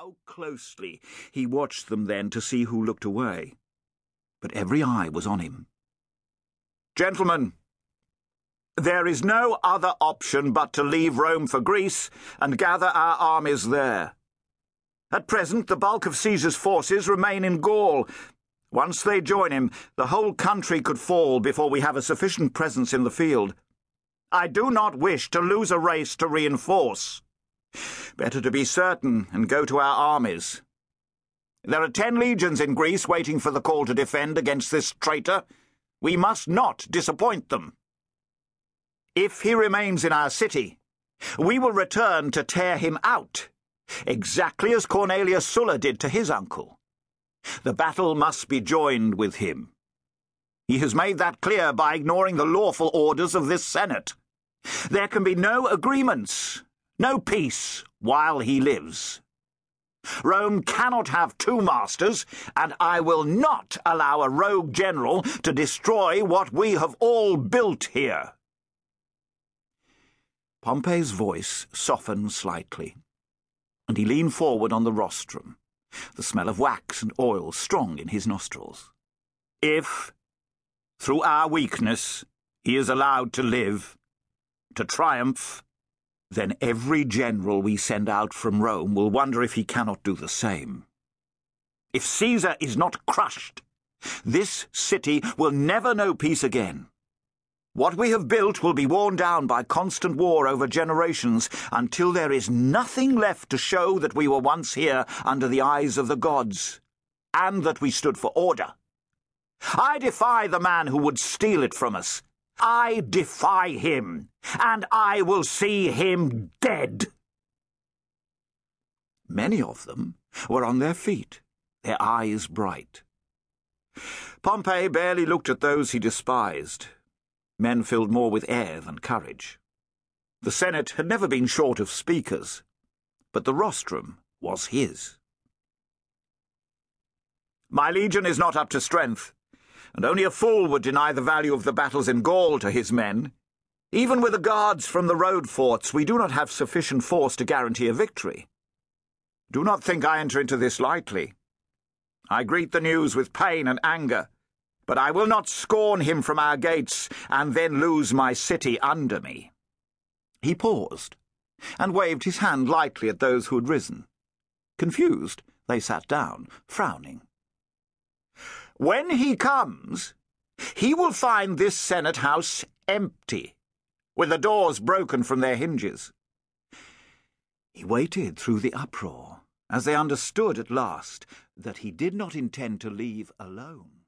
How closely he watched them then to see who looked away. But every eye was on him. Gentlemen, there is no other option but to leave Rome for Greece and gather our armies there. At present, the bulk of Caesar's forces remain in Gaul. Once they join him, the whole country could fall before we have a sufficient presence in the field. I do not wish to lose a race to reinforce. Better to be certain and go to our armies. There are ten legions in Greece waiting for the call to defend against this traitor. We must not disappoint them. If he remains in our city, we will return to tear him out, exactly as Cornelius Sulla did to his uncle. The battle must be joined with him. He has made that clear by ignoring the lawful orders of this Senate. There can be no agreements, no peace, while he lives. Rome cannot have two masters, and I will not allow a rogue general to destroy what we have all built here. Pompey's voice softened slightly, and he leaned forward on the rostrum, the smell of wax and oil strong in his nostrils. If, through our weakness, he is allowed to live, to triumph, then every general we send out from Rome will wonder if he cannot do the same. If Caesar is not crushed, this city will never know peace again. What we have built will be worn down by constant war over generations until there is nothing left to show that we were once here under the eyes of the gods, and that we stood for order. I defy the man who would steal it from us. I defy him, and I will see him dead. Many of them were on their feet, their eyes bright. Pompey barely looked at those he despised men filled more with air than courage. The Senate had never been short of speakers, but the rostrum was his. My legion is not up to strength, and only a fool would deny the value of the battles in Gaul to his men. Even with the guards from the road forts, we do not have sufficient force to guarantee a victory. Do not think I enter into this lightly. I greet the news with pain and anger but I will not scorn him from our gates and then lose my city under me. He paused and waved his hand lightly at those who had risen. Confused, they sat down, frowning. When he comes, he will find this Senate House empty, with the doors broken from their hinges. He waited through the uproar as they understood at last that he did not intend to leave alone.